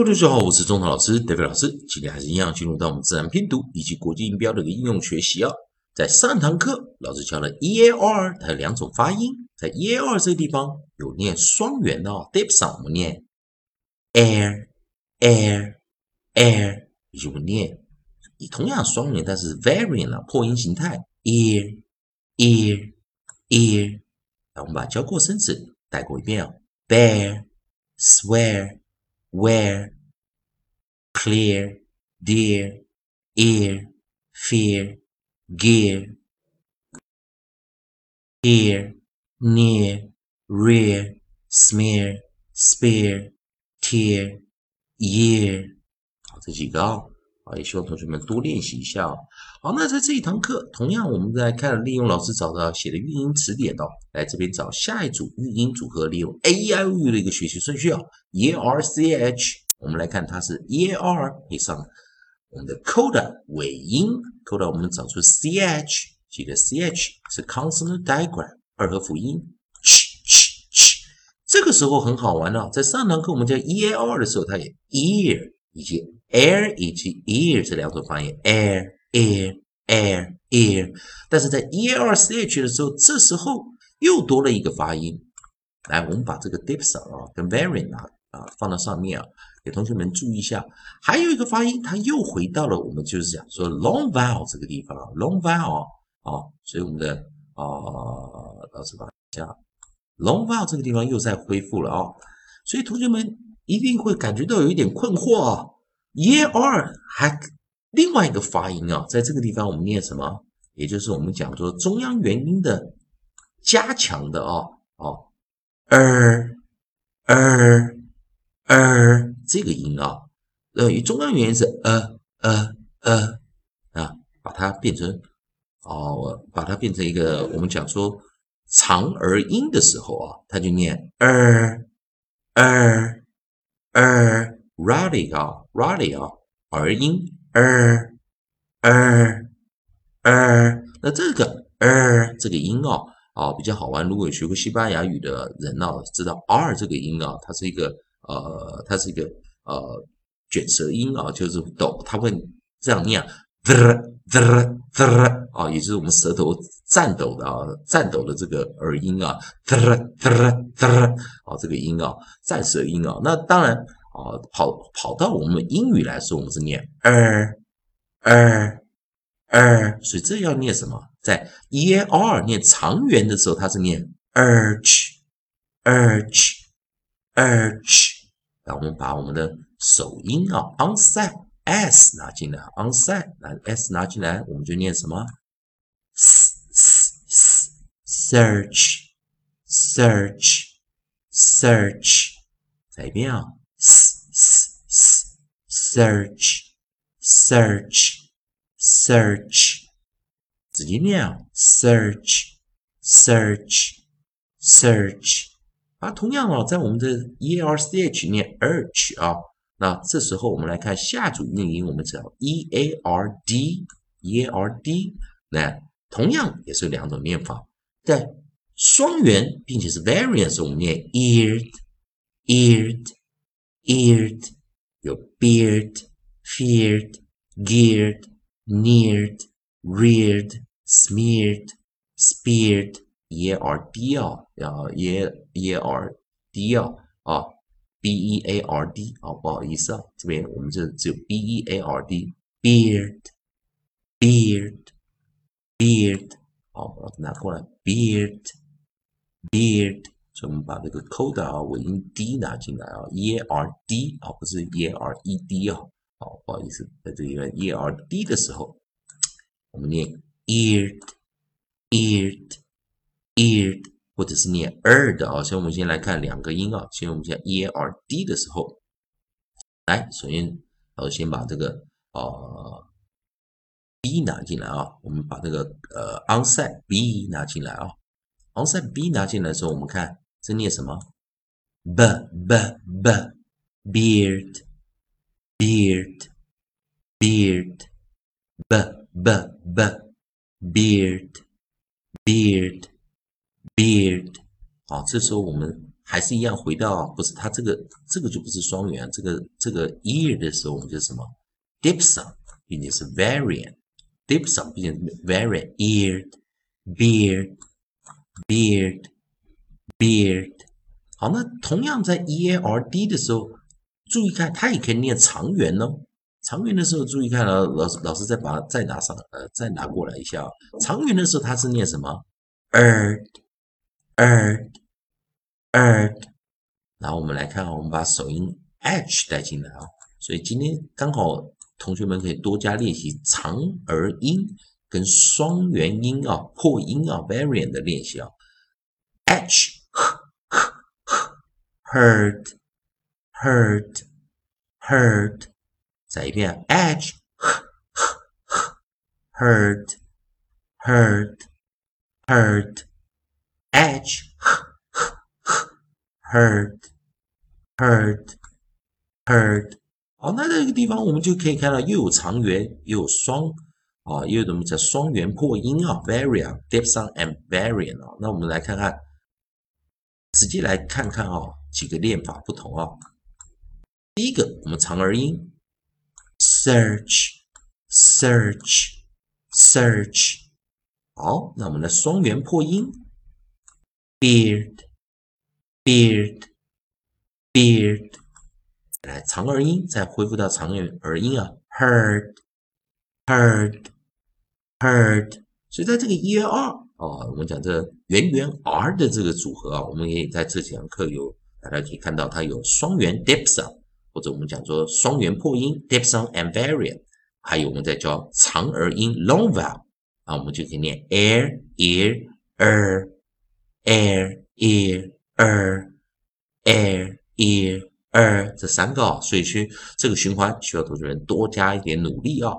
各位同学好，我是中堂老师 David 老师。今天还是一样进入到我们自然拼读以及国际音标的一个应用学习啊。在上堂课，老师教了 e a r，它有两种发音。在 e a r 这个地方有念双元的哦 d i p 上我们念 air air air，有念同样双元，但是 variant 啊破音形态 ear ear ear。来，我们把教过生词带过一遍啊，bear swear。where, clear, dear, ear, fear, gear, here, near, rear, smear, spear, tear, year。好，这几个啊，啊，也希望同学们多练习一下哦。 好，那在这一堂课，同样我们在看利用老师找到写的运音词典哦，来这边找下一组运音组合，利用 a e i o u 的一个学习顺序啊，e r c h，我们来看它是 e r 配上我们的 coda 尾音，coda 我们找出 c h，记得 c h 是 consonant digram 二合辅音，ch ch ch，这个时候很好玩哦，在上堂课我们教 e a r 的时候，它也 ear 以及 air 以及 ear 这两种发音，air。Air air air，但是在 e a r c h 的时候，这时候又多了一个发音。来，我们把这个 dips 啊跟 variant 啊啊放到上面啊，给同学们注意一下。还有一个发音，它又回到了我们就是讲说 long vowel 这个地方啊，long vowel 啊，所以我们的啊老师把下 long vowel 这个地方又在恢复了啊，所以同学们一定会感觉到有一点困惑啊，e r 还。另外一个发音啊，在这个地方我们念什么？也就是我们讲说中央元音的加强的啊，哦，er er er 这个音啊，呃，中央元音是呃呃呃啊，把它变成哦，把它变成一个我们讲说长而音的时候啊，它就念 er er er rally 啊 rally 啊儿音。儿儿儿，那这个儿这个音哦，啊比较好玩。如果有学过西班牙语的人呢，知道 r 这个音啊，它是一个呃，它是一个呃卷舌音啊，就是抖，它会这样念，the the the 啊，也就是我们舌头颤抖的啊，颤抖的这个耳音啊，the the the 啊，这个音啊，颤舌音啊，那当然。啊，跑跑到我们英语来说，我们是念 er er er，所以这要念什么？在 e a r 念长元的时候，它是念 urge urge urge。那我们把我们的首音啊，onset s 拿进来，onset 拿 s 拿进来，我们就念什么？s s search search search，再一遍啊。search search search，直接念啊，search search search。啊，同样啊，在我们的 e r c h 念 urge 啊，那这时候我们来看下组韵音，我们只要 e a r d e a r d，那同样也是两种念法，在双元并且是 variant，我们念 eared eared。 eared, your beard, feared, geared, neared, reared, smeared, speared, 也 r d 啊，啊也也 r d 啊啊，b e a r d 啊，不好意思啊，这边我们这只有 b e a r d beard beard beard 好，把它拿过来 beard beard 我们把这个 coda 啊尾音 d 拿进来啊，e r d 啊，不是 e r e d 啊，好，不好意思，在这个 e r d 的时候，我们念 “eard”，“eard”，“eard”，或者是念 erd 啊。所以我们先来看两个音啊，先我们先 e r d 的时候，来，首先，然后先把这个啊 b 拿进来啊，我们把这个呃 onset b 拿进来啊，onset b 拿进来的时候，我们看。这念什么？b b b beard beard beard b b b beard beard beard 好，这时候我们还是一样回到不是它这个这个就不是双元，这个这个 ear 的时候我们就什么？dipson，并且是 variant dipson，并且 variant ear beard beard beard。好，那同样在 e a r d 的时候，注意看它也可以念长元哦。长元的时候注意看了，老师老师再把再拿上呃再拿过来一下啊。长元的时候它是念什么 e r d e r d 然后我们来看，我们把首音 h 带进来啊，所以今天刚好同学们可以多加练习长儿音跟双元音啊、破音啊、variant 的练习啊。h heard heard heard，再一遍 h heard heard heard h Heard, heard, heard。好，那这个地方我们就可以看到，又有长元，又有双啊，又有什么叫双元破音啊？Variant, diphthong and variant 啊。那我们来看看，直接来看看啊，几个练法不同啊。第一个，我们长而音，search, search, search。好，那我们的双元破音，beard。beard beard，来长而音，再恢复到长元而音啊，heard heard heard。所以在这个 e r 哦，我们讲这元元 r 的这个组合啊，我们也在这几堂课有大家可以看到，它有双元 diphthong，或者我们讲说双元破音 diphthong and variant，还有我们在教长儿音 long vowel 啊，我们就可以念 air ear er air ear。er, air, ear, er 这三个啊，所以去这个循环需要同学们多加一点努力啊。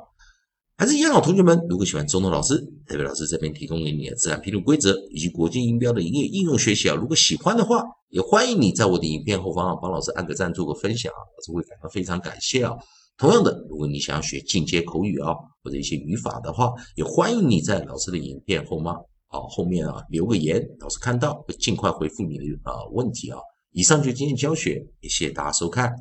还是一样，同学们，如果喜欢中通老师，代表老师这边提供给你的自然拼读规则以及国际音标的营业应用学习啊，如果喜欢的话，也欢迎你在我的影片后方帮老师按个赞，做个分享啊，老师会感到非常感谢啊。同样的，如果你想要学进阶口语啊，或者一些语法的话，也欢迎你在老师的影片后方。好，后面啊留个言，老师看到会尽快回复你的啊问题啊。以上就今天教学，也谢谢大家收看。